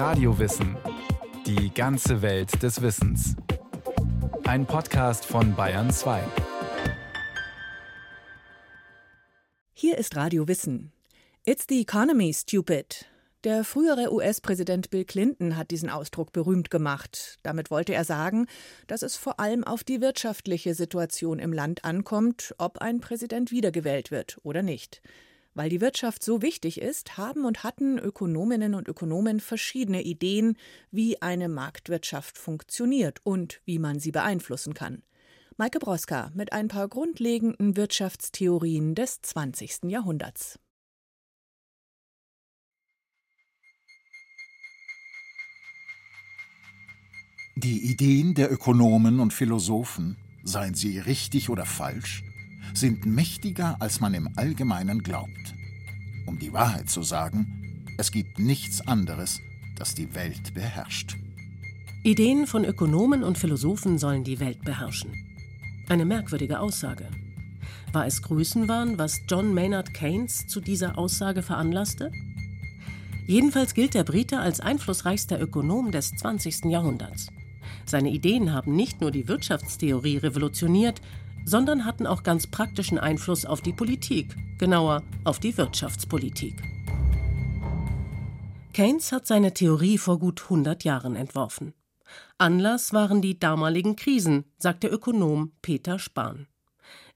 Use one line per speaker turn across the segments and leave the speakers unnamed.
Radiowissen. Die ganze Welt des Wissens. Ein Podcast von Bayern 2.
Hier ist Radio Wissen. It's the economy, stupid. Der frühere US-Präsident Bill Clinton hat diesen Ausdruck berühmt gemacht. Damit wollte er sagen, dass es vor allem auf die wirtschaftliche Situation im Land ankommt, ob ein Präsident wiedergewählt wird oder nicht. Weil die Wirtschaft so wichtig ist, haben und hatten Ökonominnen und Ökonomen verschiedene Ideen, wie eine Marktwirtschaft funktioniert und wie man sie beeinflussen kann. Maike Broska mit ein paar grundlegenden Wirtschaftstheorien des 20. Jahrhunderts.
Die Ideen der Ökonomen und Philosophen, seien sie richtig oder falsch, sind mächtiger, als man im Allgemeinen glaubt. Um die Wahrheit zu sagen, es gibt nichts anderes, das die Welt beherrscht.
Ideen von Ökonomen und Philosophen sollen die Welt beherrschen. Eine merkwürdige Aussage. War es Größenwahn, was John Maynard Keynes zu dieser Aussage veranlasste? Jedenfalls gilt der Brite als einflussreichster Ökonom des 20. Jahrhunderts. Seine Ideen haben nicht nur die Wirtschaftstheorie revolutioniert, sondern hatten auch ganz praktischen Einfluss auf die Politik, genauer auf die Wirtschaftspolitik. Keynes hat seine Theorie vor gut 100 Jahren entworfen. Anlass waren die damaligen Krisen, sagt der Ökonom Peter Spahn.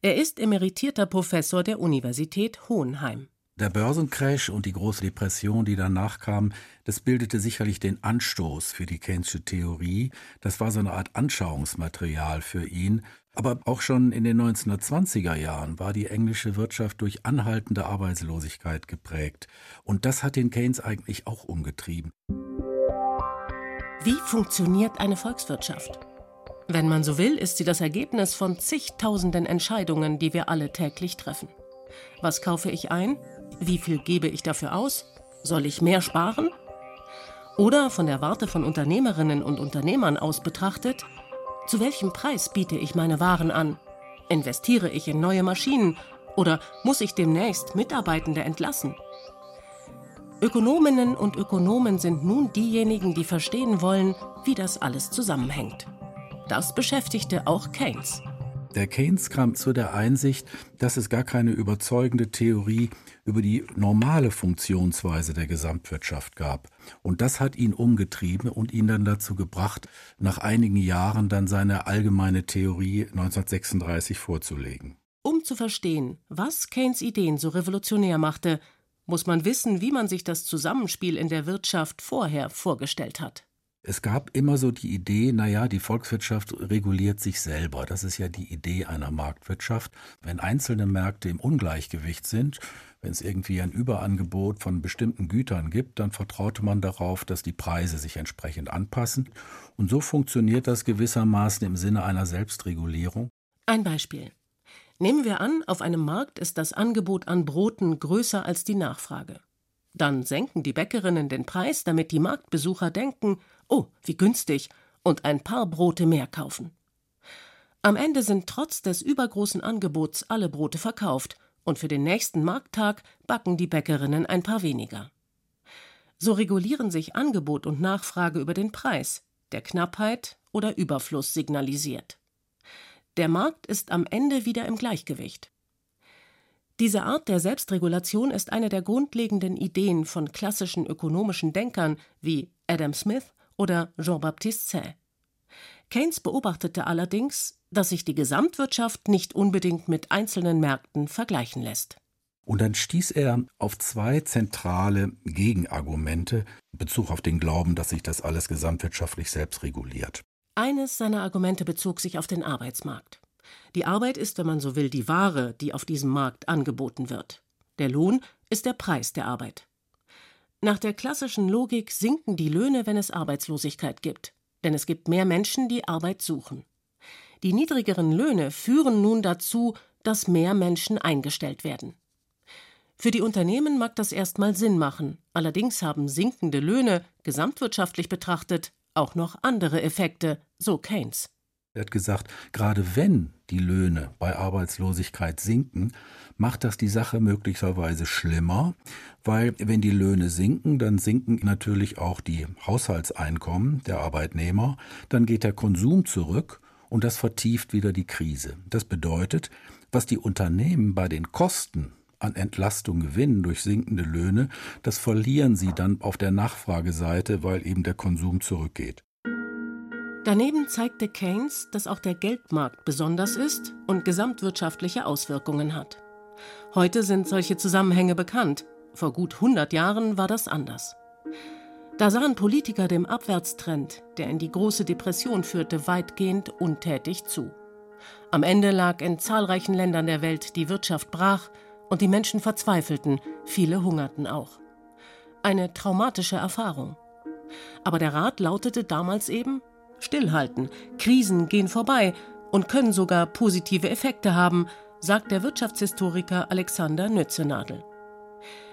Er ist emeritierter Professor der Universität Hohenheim.
Der Börsencrash und die große Depression, die danach kam, das bildete sicherlich den Anstoß für die Keynesche Theorie. Das war so eine Art Anschauungsmaterial für ihn. Aber auch schon in den 1920er Jahren war die englische Wirtschaft durch anhaltende Arbeitslosigkeit geprägt. Und das hat den Keynes eigentlich auch umgetrieben.
Wie funktioniert eine Volkswirtschaft? Wenn man so will, ist sie das Ergebnis von zigtausenden Entscheidungen, die wir alle täglich treffen. Was kaufe ich ein? Wie viel gebe ich dafür aus? Soll ich mehr sparen? Oder von der Warte von Unternehmerinnen und Unternehmern aus betrachtet, zu welchem Preis biete ich meine Waren an? Investiere ich in neue Maschinen oder muss ich demnächst Mitarbeitende entlassen? Ökonominnen und Ökonomen sind nun diejenigen, die verstehen wollen, wie das alles zusammenhängt. Das beschäftigte auch Keynes.
Der Keynes kam zu der Einsicht, dass es gar keine überzeugende Theorie über die normale Funktionsweise der Gesamtwirtschaft gab. Und das hat ihn umgetrieben und ihn dann dazu gebracht, nach einigen Jahren dann seine allgemeine Theorie 1936 vorzulegen.
Um zu verstehen, was Keynes Ideen so revolutionär machte, muss man wissen, wie man sich das Zusammenspiel in der Wirtschaft vorher vorgestellt hat.
Es gab immer so die Idee, naja, die Volkswirtschaft reguliert sich selber. Das ist ja die Idee einer Marktwirtschaft. Wenn einzelne Märkte im Ungleichgewicht sind, wenn es irgendwie ein Überangebot von bestimmten Gütern gibt, dann vertraute man darauf, dass die Preise sich entsprechend anpassen. Und so funktioniert das gewissermaßen im Sinne einer Selbstregulierung.
Ein Beispiel. Nehmen wir an, auf einem Markt ist das Angebot an Broten größer als die Nachfrage. Dann senken die Bäckerinnen den Preis, damit die Marktbesucher denken, oh, wie günstig, und ein paar Brote mehr kaufen. Am Ende sind trotz des übergroßen Angebots alle Brote verkauft, und für den nächsten Markttag backen die Bäckerinnen ein paar weniger. So regulieren sich Angebot und Nachfrage über den Preis, der Knappheit oder Überfluss signalisiert. Der Markt ist am Ende wieder im Gleichgewicht. Diese Art der Selbstregulation ist eine der grundlegenden Ideen von klassischen ökonomischen Denkern wie Adam Smith oder Jean-Baptiste Say. Keynes beobachtete allerdings, dass sich die Gesamtwirtschaft nicht unbedingt mit einzelnen Märkten vergleichen lässt.
Und dann stieß er auf zwei zentrale Gegenargumente in Bezug auf den Glauben, dass sich das alles gesamtwirtschaftlich selbst reguliert.
Eines seiner Argumente bezog sich auf den Arbeitsmarkt. Die Arbeit ist, wenn man so will, die Ware, die auf diesem Markt angeboten wird. Der Lohn ist der Preis der Arbeit. Nach der klassischen Logik sinken die Löhne, wenn es Arbeitslosigkeit gibt, denn es gibt mehr Menschen, die Arbeit suchen. Die niedrigeren Löhne führen nun dazu, dass mehr Menschen eingestellt werden. Für die Unternehmen mag das erstmal Sinn machen, allerdings haben sinkende Löhne, gesamtwirtschaftlich betrachtet, auch noch andere Effekte, so Keynes.
Er hat gesagt, gerade wenn die Löhne bei Arbeitslosigkeit sinken, macht das die Sache möglicherweise schlimmer, weil wenn die Löhne sinken, dann sinken natürlich auch die Haushaltseinkommen der Arbeitnehmer, dann geht der Konsum zurück und das vertieft wieder die Krise. Das bedeutet, was die Unternehmen bei den Kosten an Entlastung gewinnen durch sinkende Löhne, das verlieren sie dann auf der Nachfrageseite, weil eben der Konsum zurückgeht.
Daneben zeigte Keynes, dass auch der Geldmarkt besonders ist und gesamtwirtschaftliche Auswirkungen hat. Heute sind solche Zusammenhänge bekannt. Vor gut 100 Jahren war das anders. Da sahen Politiker dem Abwärtstrend, der in die große Depression führte, weitgehend untätig zu. Am Ende lag in zahlreichen Ländern der Welt die Wirtschaft brach und die Menschen verzweifelten, viele hungerten auch. Eine traumatische Erfahrung. Aber der Rat lautete damals eben Stillhalten, Krisen gehen vorbei und können sogar positive Effekte haben, sagt der Wirtschaftshistoriker Alexander Nützenadel.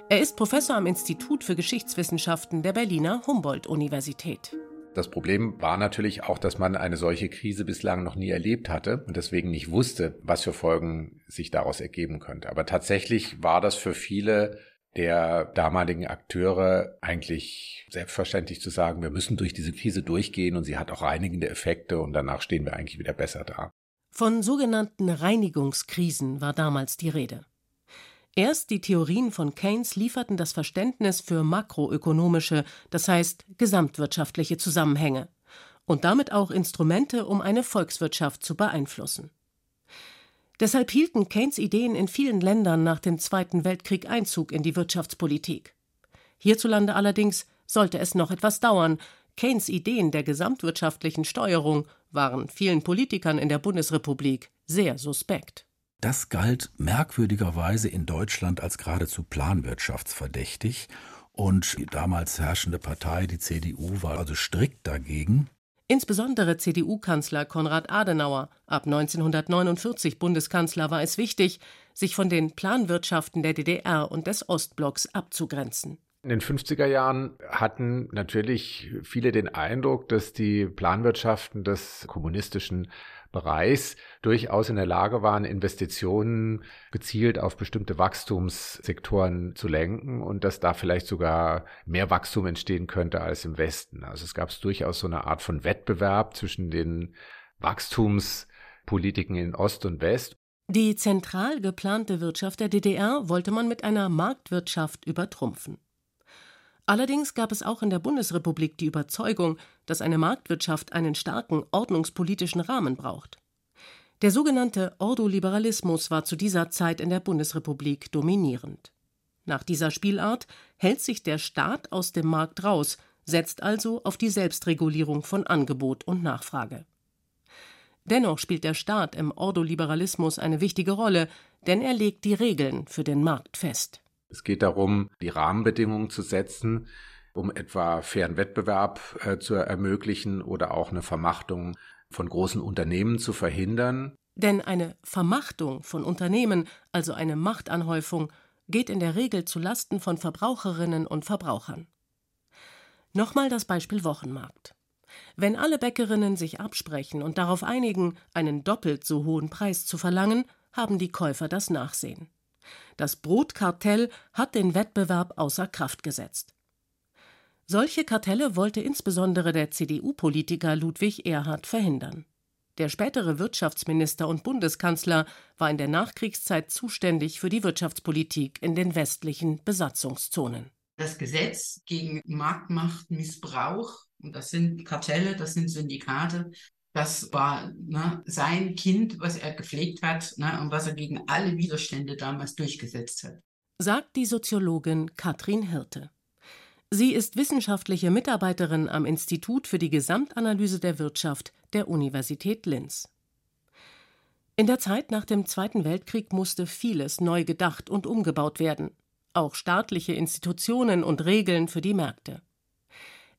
Er ist Professor am Institut für Geschichtswissenschaften der Berliner Humboldt-Universität.
Das Problem war natürlich auch, dass man eine solche Krise bislang noch nie erlebt hatte und deswegen nicht wusste, was für Folgen sich daraus ergeben könnte. Aber tatsächlich war das für viele der damaligen Akteure eigentlich selbstverständlich zu sagen, wir müssen durch diese Krise durchgehen und sie hat auch reinigende Effekte und danach stehen wir eigentlich wieder besser da.
Von sogenannten Reinigungskrisen war damals die Rede. Erst die Theorien von Keynes lieferten das Verständnis für makroökonomische, das heißt gesamtwirtschaftliche Zusammenhänge und damit auch Instrumente, um eine Volkswirtschaft zu beeinflussen. Deshalb hielten Keynes Ideen in vielen Ländern nach dem Zweiten Weltkrieg Einzug in die Wirtschaftspolitik. Hierzulande allerdings sollte es noch etwas dauern. Keynes Ideen der gesamtwirtschaftlichen Steuerung waren vielen Politikern in der Bundesrepublik sehr suspekt.
Das galt merkwürdigerweise in Deutschland als geradezu planwirtschaftsverdächtig und die damals herrschende Partei, die CDU, war also strikt dagegen.
Insbesondere CDU-Kanzler Konrad Adenauer, ab 1949 Bundeskanzler, war es wichtig, sich von den Planwirtschaften der DDR und des Ostblocks abzugrenzen.
In den 50er Jahren hatten natürlich viele den Eindruck, dass die Planwirtschaften des kommunistischen Bereichs durchaus in der Lage waren, Investitionen gezielt auf bestimmte Wachstumssektoren zu lenken und dass da vielleicht sogar mehr Wachstum entstehen könnte als im Westen. Also es gab durchaus so eine Art von Wettbewerb zwischen den Wachstumspolitiken in Ost und West.
Die zentral geplante Wirtschaft der DDR wollte man mit einer Marktwirtschaft übertrumpfen. Allerdings gab es auch in der Bundesrepublik die Überzeugung, dass eine Marktwirtschaft einen starken ordnungspolitischen Rahmen braucht. Der sogenannte Ordoliberalismus war zu dieser Zeit in der Bundesrepublik dominierend. Nach dieser Spielart hält sich der Staat aus dem Markt raus, setzt also auf die Selbstregulierung von Angebot und Nachfrage. Dennoch spielt der Staat im Ordoliberalismus eine wichtige Rolle, denn er legt die Regeln für den Markt fest.
Es geht darum, die Rahmenbedingungen zu setzen, um etwa fairen Wettbewerb äh, zu ermöglichen oder auch eine Vermachtung von großen Unternehmen zu verhindern.
Denn eine Vermachtung von Unternehmen, also eine Machtanhäufung, geht in der Regel zu Lasten von Verbraucherinnen und Verbrauchern. Nochmal das Beispiel Wochenmarkt. Wenn alle Bäckerinnen sich absprechen und darauf einigen, einen doppelt so hohen Preis zu verlangen, haben die Käufer das Nachsehen. Das Brotkartell hat den Wettbewerb außer Kraft gesetzt. Solche Kartelle wollte insbesondere der CDU-Politiker Ludwig Erhard verhindern. Der spätere Wirtschaftsminister und Bundeskanzler war in der Nachkriegszeit zuständig für die Wirtschaftspolitik in den westlichen Besatzungszonen.
Das Gesetz gegen Marktmachtmissbrauch, und das sind Kartelle, das sind Syndikate, das war ne, sein Kind, was er gepflegt hat ne, und was er gegen alle Widerstände damals durchgesetzt hat.
Sagt die Soziologin Katrin Hirte. Sie ist wissenschaftliche Mitarbeiterin am Institut für die Gesamtanalyse der Wirtschaft der Universität Linz. In der Zeit nach dem Zweiten Weltkrieg musste vieles neu gedacht und umgebaut werden, auch staatliche Institutionen und Regeln für die Märkte.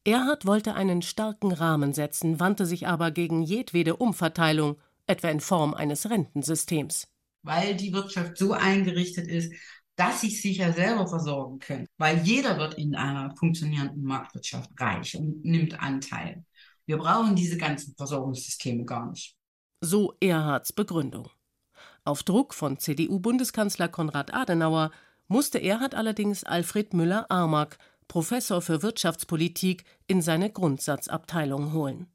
Erhard wollte einen starken Rahmen setzen, wandte sich aber gegen jedwede Umverteilung, etwa in Form eines Rentensystems.
Weil die Wirtschaft so eingerichtet ist, dass sie sich ja selber versorgen können. Weil jeder wird in einer funktionierenden Marktwirtschaft reich und nimmt Anteil. Wir brauchen diese ganzen Versorgungssysteme gar nicht.
So Erhards Begründung. Auf Druck von CDU-Bundeskanzler Konrad Adenauer musste Erhard allerdings Alfred Müller-Armak, Professor für Wirtschaftspolitik, in seine Grundsatzabteilung holen.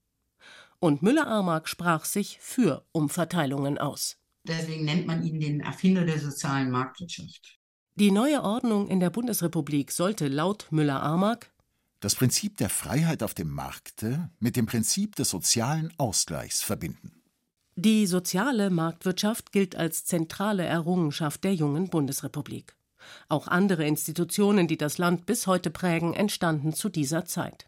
Und Müller-Armak sprach sich für Umverteilungen aus.
Deswegen nennt man ihn den Erfinder der sozialen Marktwirtschaft.
Die neue Ordnung in der Bundesrepublik sollte laut Müller-Armak
das Prinzip der Freiheit auf dem Markte mit dem Prinzip des sozialen Ausgleichs verbinden.
Die soziale Marktwirtschaft gilt als zentrale Errungenschaft der jungen Bundesrepublik. Auch andere Institutionen, die das Land bis heute prägen, entstanden zu dieser Zeit.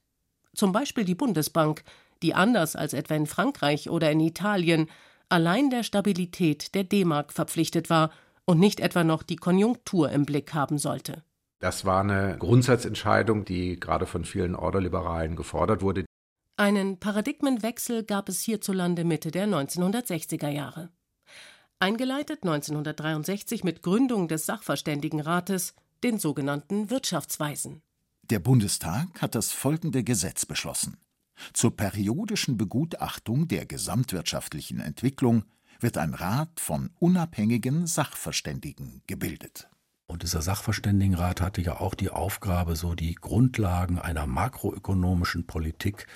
Zum Beispiel die Bundesbank, die anders als etwa in Frankreich oder in Italien allein der Stabilität der D-Mark verpflichtet war und nicht etwa noch die Konjunktur im Blick haben sollte.
Das war eine Grundsatzentscheidung, die gerade von vielen Orderliberalen gefordert wurde.
Einen Paradigmenwechsel gab es hierzulande Mitte der 1960er Jahre. Eingeleitet 1963 mit Gründung des Sachverständigenrates, den sogenannten Wirtschaftsweisen.
Der Bundestag hat das folgende Gesetz beschlossen. Zur periodischen Begutachtung der gesamtwirtschaftlichen Entwicklung wird ein Rat von unabhängigen Sachverständigen gebildet.
Und dieser Sachverständigenrat hatte ja auch die Aufgabe, so die Grundlagen einer makroökonomischen Politik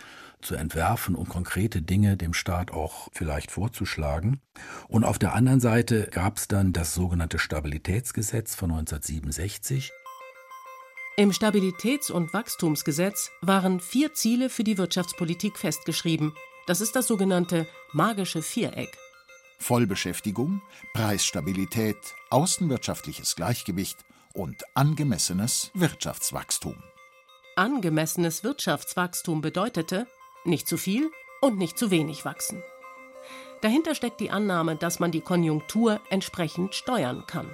zu entwerfen und konkrete Dinge dem Staat auch vielleicht vorzuschlagen. Und auf der anderen Seite gab es dann das sogenannte Stabilitätsgesetz von 1967.
Im Stabilitäts- und Wachstumsgesetz waren vier Ziele für die Wirtschaftspolitik festgeschrieben. Das ist das sogenannte magische Viereck.
Vollbeschäftigung, Preisstabilität, außenwirtschaftliches Gleichgewicht und angemessenes Wirtschaftswachstum.
Angemessenes Wirtschaftswachstum bedeutete nicht zu viel und nicht zu wenig wachsen. Dahinter steckt die Annahme, dass man die Konjunktur entsprechend steuern kann.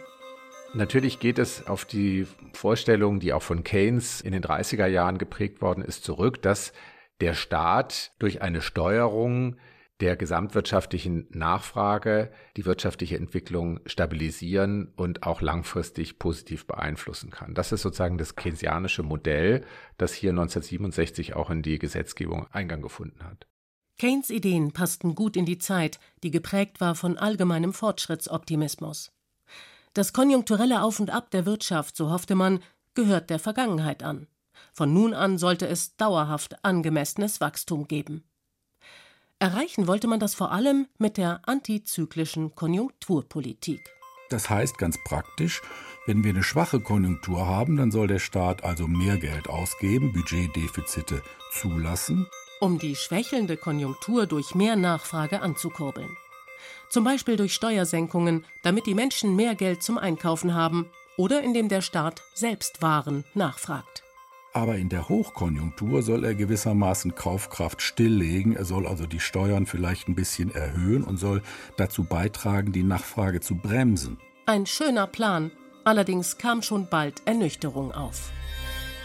Natürlich geht es auf die Vorstellung, die auch von Keynes in den 30er Jahren geprägt worden ist, zurück, dass der Staat durch eine Steuerung der gesamtwirtschaftlichen Nachfrage die wirtschaftliche Entwicklung stabilisieren und auch langfristig positiv beeinflussen kann. Das ist sozusagen das keynesianische Modell, das hier 1967 auch in die Gesetzgebung Eingang gefunden hat.
Keynes Ideen passten gut in die Zeit, die geprägt war von allgemeinem Fortschrittsoptimismus. Das konjunkturelle Auf und Ab der Wirtschaft, so hoffte man, gehört der Vergangenheit an. Von nun an sollte es dauerhaft angemessenes Wachstum geben. Erreichen wollte man das vor allem mit der antizyklischen Konjunkturpolitik.
Das heißt ganz praktisch, wenn wir eine schwache Konjunktur haben, dann soll der Staat also mehr Geld ausgeben, Budgetdefizite zulassen,
um die schwächelnde Konjunktur durch mehr Nachfrage anzukurbeln. Zum Beispiel durch Steuersenkungen, damit die Menschen mehr Geld zum Einkaufen haben oder indem der Staat selbst Waren nachfragt.
Aber in der Hochkonjunktur soll er gewissermaßen Kaufkraft stilllegen. Er soll also die Steuern vielleicht ein bisschen erhöhen und soll dazu beitragen, die Nachfrage zu bremsen.
Ein schöner Plan. Allerdings kam schon bald Ernüchterung auf.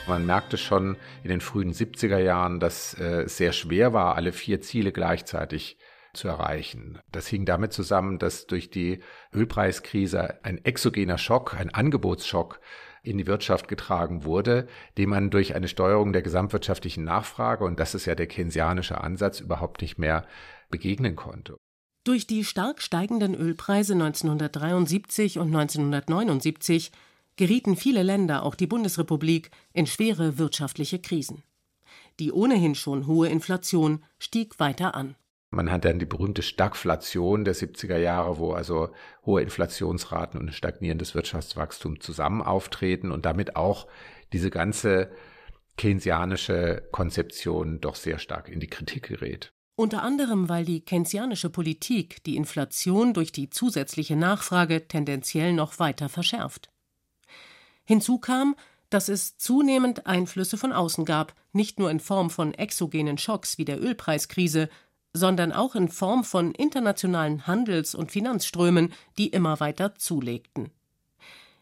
Man merkte schon in den frühen 70er Jahren, dass äh, es sehr schwer war, alle vier Ziele gleichzeitig zu erreichen. Das hing damit zusammen, dass durch die Ölpreiskrise ein exogener Schock, ein Angebotsschock in die Wirtschaft getragen wurde, dem man durch eine Steuerung der gesamtwirtschaftlichen Nachfrage, und das ist ja der keynesianische Ansatz, überhaupt nicht mehr begegnen konnte.
Durch die stark steigenden Ölpreise 1973 und 1979 gerieten viele Länder, auch die Bundesrepublik, in schwere wirtschaftliche Krisen. Die ohnehin schon hohe Inflation stieg weiter an.
Man hat dann die berühmte Stagflation der 70er Jahre, wo also hohe Inflationsraten und ein stagnierendes Wirtschaftswachstum zusammen auftreten und damit auch diese ganze keynesianische Konzeption doch sehr stark in die Kritik gerät.
Unter anderem, weil die keynesianische Politik die Inflation durch die zusätzliche Nachfrage tendenziell noch weiter verschärft. Hinzu kam, dass es zunehmend Einflüsse von außen gab, nicht nur in Form von exogenen Schocks wie der Ölpreiskrise, sondern auch in Form von internationalen Handels- und Finanzströmen, die immer weiter zulegten.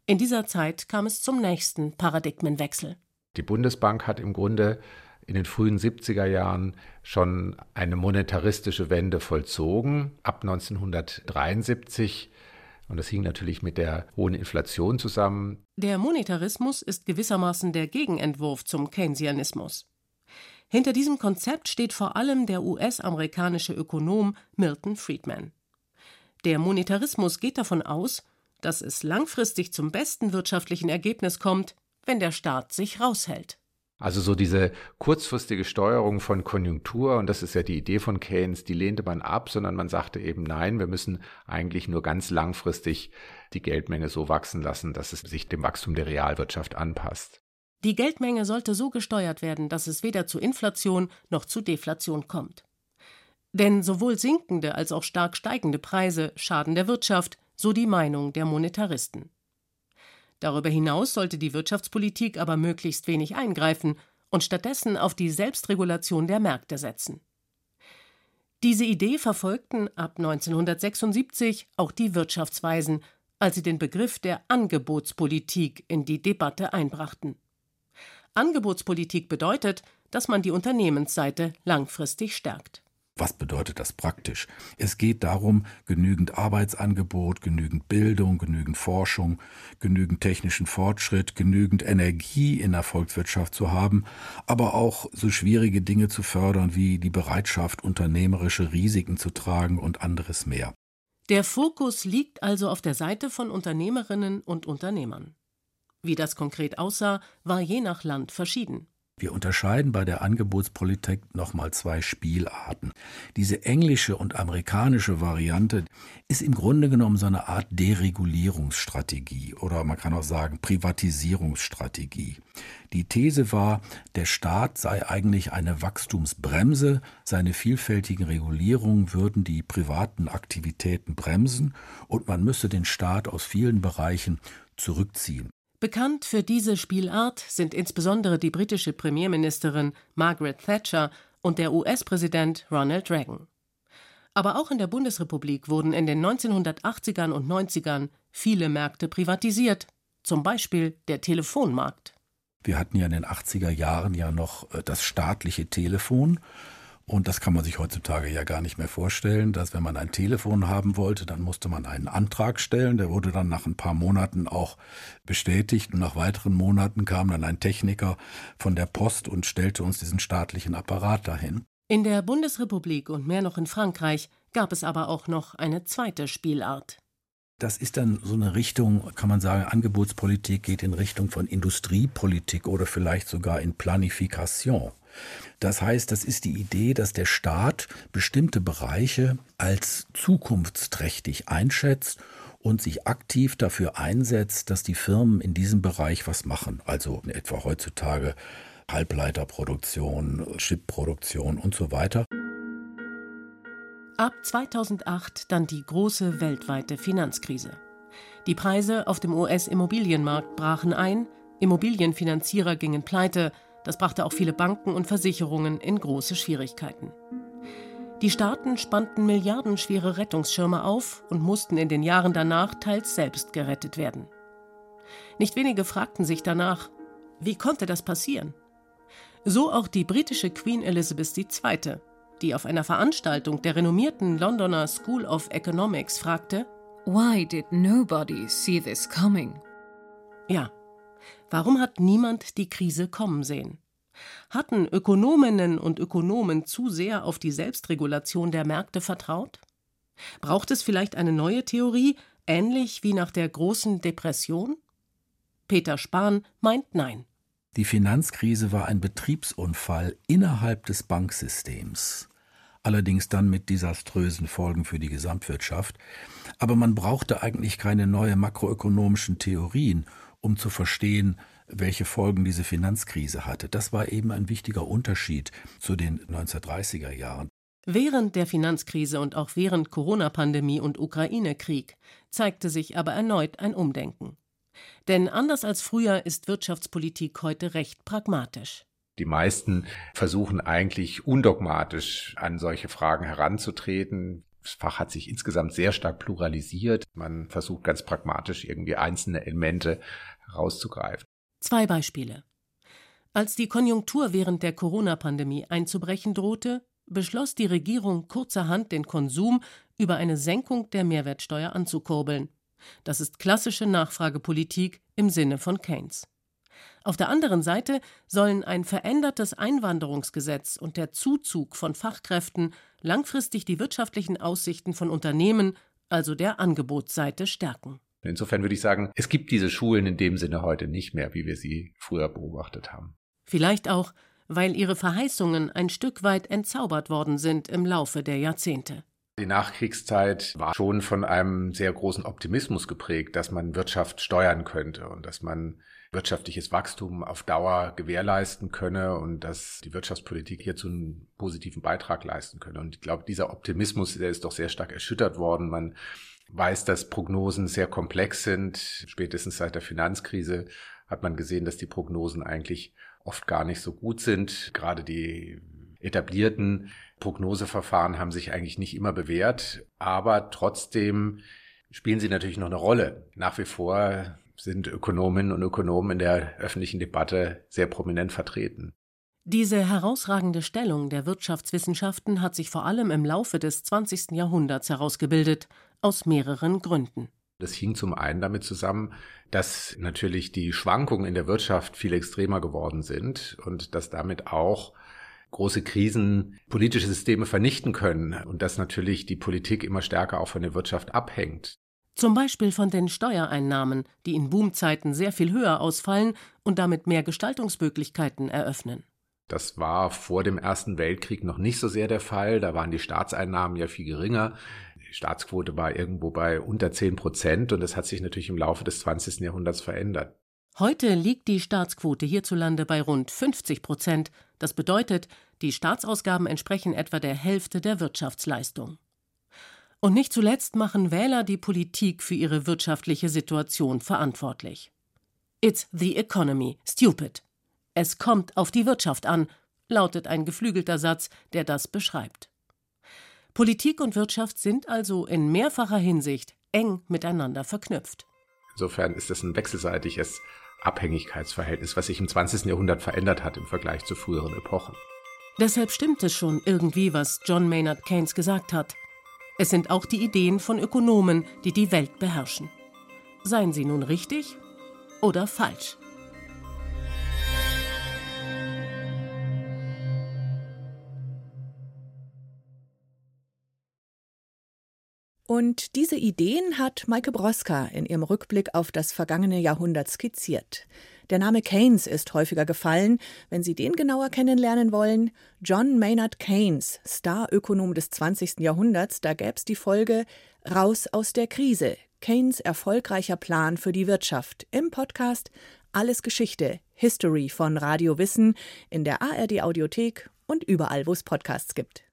In dieser Zeit kam es zum nächsten Paradigmenwechsel.
Die Bundesbank hat im Grunde in den frühen 70er Jahren schon eine monetaristische Wende vollzogen. Ab 1973 und das hing natürlich mit der hohen Inflation zusammen.
Der Monetarismus ist gewissermaßen der Gegenentwurf zum Keynesianismus. Hinter diesem Konzept steht vor allem der US-amerikanische Ökonom Milton Friedman. Der Monetarismus geht davon aus, dass es langfristig zum besten wirtschaftlichen Ergebnis kommt, wenn der Staat sich raushält.
Also so diese kurzfristige Steuerung von Konjunktur, und das ist ja die Idee von Keynes, die lehnte man ab, sondern man sagte eben, nein, wir müssen eigentlich nur ganz langfristig die Geldmenge so wachsen lassen, dass es sich dem Wachstum der Realwirtschaft anpasst.
Die Geldmenge sollte so gesteuert werden, dass es weder zu Inflation noch zu Deflation kommt. Denn sowohl sinkende als auch stark steigende Preise schaden der Wirtschaft, so die Meinung der Monetaristen. Darüber hinaus sollte die Wirtschaftspolitik aber möglichst wenig eingreifen und stattdessen auf die Selbstregulation der Märkte setzen. Diese Idee verfolgten ab 1976 auch die Wirtschaftsweisen, als sie den Begriff der Angebotspolitik in die Debatte einbrachten. Angebotspolitik bedeutet, dass man die Unternehmensseite langfristig stärkt.
Was bedeutet das praktisch? Es geht darum, genügend Arbeitsangebot, genügend Bildung, genügend Forschung, genügend technischen Fortschritt, genügend Energie in der Volkswirtschaft zu haben, aber auch so schwierige Dinge zu fördern wie die Bereitschaft, unternehmerische Risiken zu tragen und anderes mehr.
Der Fokus liegt also auf der Seite von Unternehmerinnen und Unternehmern. Wie das konkret aussah, war je nach Land verschieden.
Wir unterscheiden bei der Angebotspolitik nochmal zwei Spielarten. Diese englische und amerikanische Variante ist im Grunde genommen so eine Art Deregulierungsstrategie oder man kann auch sagen Privatisierungsstrategie. Die These war, der Staat sei eigentlich eine Wachstumsbremse, seine vielfältigen Regulierungen würden die privaten Aktivitäten bremsen und man müsse den Staat aus vielen Bereichen zurückziehen.
Bekannt für diese Spielart sind insbesondere die britische Premierministerin Margaret Thatcher und der US-Präsident Ronald Reagan. Aber auch in der Bundesrepublik wurden in den 1980ern und 90ern viele Märkte privatisiert, zum Beispiel der Telefonmarkt.
Wir hatten ja in den 80er Jahren ja noch äh, das staatliche Telefon und das kann man sich heutzutage ja gar nicht mehr vorstellen, dass wenn man ein Telefon haben wollte, dann musste man einen Antrag stellen. Der wurde dann nach ein paar Monaten auch bestätigt. Und nach weiteren Monaten kam dann ein Techniker von der Post und stellte uns diesen staatlichen Apparat dahin.
In der Bundesrepublik und mehr noch in Frankreich gab es aber auch noch eine zweite Spielart.
Das ist dann so eine Richtung, kann man sagen, Angebotspolitik geht in Richtung von Industriepolitik oder vielleicht sogar in Planifikation. Das heißt, das ist die Idee, dass der Staat bestimmte Bereiche als zukunftsträchtig einschätzt und sich aktiv dafür einsetzt, dass die Firmen in diesem Bereich was machen. Also etwa heutzutage Halbleiterproduktion, Chipproduktion und so weiter.
Ab 2008 dann die große weltweite Finanzkrise. Die Preise auf dem US-Immobilienmarkt brachen ein, Immobilienfinanzierer gingen pleite, das brachte auch viele Banken und Versicherungen in große Schwierigkeiten. Die Staaten spannten milliardenschwere Rettungsschirme auf und mussten in den Jahren danach teils selbst gerettet werden. Nicht wenige fragten sich danach, wie konnte das passieren? So auch die britische Queen Elizabeth II., die auf einer Veranstaltung der renommierten Londoner School of Economics fragte,
Why did nobody see this coming?
Ja, Warum hat niemand die Krise kommen sehen? Hatten Ökonominnen und Ökonomen zu sehr auf die Selbstregulation der Märkte vertraut? Braucht es vielleicht eine neue Theorie, ähnlich wie nach der großen Depression? Peter Spahn meint nein.
Die Finanzkrise war ein Betriebsunfall innerhalb des Banksystems, allerdings dann mit desaströsen Folgen für die Gesamtwirtschaft. Aber man brauchte eigentlich keine neue makroökonomischen Theorien, um zu verstehen, welche Folgen diese Finanzkrise hatte. Das war eben ein wichtiger Unterschied zu den 1930er Jahren.
Während der Finanzkrise und auch während Corona-Pandemie und Ukraine-Krieg zeigte sich aber erneut ein Umdenken. Denn anders als früher ist Wirtschaftspolitik heute recht pragmatisch.
Die meisten versuchen eigentlich undogmatisch an solche Fragen heranzutreten. Das Fach hat sich insgesamt sehr stark pluralisiert. Man versucht ganz pragmatisch irgendwie einzelne Elemente herauszugreifen.
Zwei Beispiele. Als die Konjunktur während der Corona-Pandemie einzubrechen drohte, beschloss die Regierung kurzerhand den Konsum über eine Senkung der Mehrwertsteuer anzukurbeln. Das ist klassische Nachfragepolitik im Sinne von Keynes. Auf der anderen Seite sollen ein verändertes Einwanderungsgesetz und der Zuzug von Fachkräften langfristig die wirtschaftlichen Aussichten von Unternehmen, also der Angebotsseite, stärken.
Insofern würde ich sagen, es gibt diese Schulen in dem Sinne heute nicht mehr, wie wir sie früher beobachtet haben.
Vielleicht auch, weil ihre Verheißungen ein Stück weit entzaubert worden sind im Laufe der Jahrzehnte.
Die Nachkriegszeit war schon von einem sehr großen Optimismus geprägt, dass man Wirtschaft steuern könnte und dass man wirtschaftliches Wachstum auf Dauer gewährleisten könne und dass die Wirtschaftspolitik hierzu einen positiven Beitrag leisten könne. Und ich glaube, dieser Optimismus, der ist doch sehr stark erschüttert worden. Man weiß, dass Prognosen sehr komplex sind. Spätestens seit der Finanzkrise hat man gesehen, dass die Prognosen eigentlich oft gar nicht so gut sind. Gerade die etablierten Prognoseverfahren haben sich eigentlich nicht immer bewährt, aber trotzdem spielen sie natürlich noch eine Rolle. Nach wie vor sind Ökonominnen und Ökonomen in der öffentlichen Debatte sehr prominent vertreten.
Diese herausragende Stellung der Wirtschaftswissenschaften hat sich vor allem im Laufe des 20. Jahrhunderts herausgebildet, aus mehreren Gründen.
Das hing zum einen damit zusammen, dass natürlich die Schwankungen in der Wirtschaft viel extremer geworden sind und dass damit auch große Krisen politische Systeme vernichten können und dass natürlich die Politik immer stärker auch von der Wirtschaft abhängt.
Zum Beispiel von den Steuereinnahmen, die in Boomzeiten sehr viel höher ausfallen und damit mehr Gestaltungsmöglichkeiten eröffnen.
Das war vor dem Ersten Weltkrieg noch nicht so sehr der Fall. Da waren die Staatseinnahmen ja viel geringer. Die Staatsquote war irgendwo bei unter 10 Prozent und das hat sich natürlich im Laufe des 20. Jahrhunderts verändert.
Heute liegt die Staatsquote hierzulande bei rund 50 Prozent. Das bedeutet, die Staatsausgaben entsprechen etwa der Hälfte der Wirtschaftsleistung. Und nicht zuletzt machen Wähler die Politik für ihre wirtschaftliche Situation verantwortlich. It's the economy, stupid. Es kommt auf die Wirtschaft an, lautet ein geflügelter Satz, der das beschreibt. Politik und Wirtschaft sind also in mehrfacher Hinsicht eng miteinander verknüpft.
Insofern ist es ein wechselseitiges Abhängigkeitsverhältnis, was sich im 20. Jahrhundert verändert hat im Vergleich zu früheren Epochen.
Deshalb stimmt es schon irgendwie, was John Maynard Keynes gesagt hat. Es sind auch die Ideen von Ökonomen, die die Welt beherrschen. Seien sie nun richtig oder falsch.
Und diese Ideen hat Maike Broska in ihrem Rückblick auf das vergangene Jahrhundert skizziert. Der Name Keynes ist häufiger gefallen. Wenn Sie den genauer kennenlernen wollen, John Maynard Keynes, Starökonom des 20. Jahrhunderts, da gäbe es die Folge Raus aus der Krise. Keynes erfolgreicher Plan für die Wirtschaft im Podcast Alles Geschichte, History von Radio Wissen in der ARD Audiothek und überall, wo es Podcasts gibt.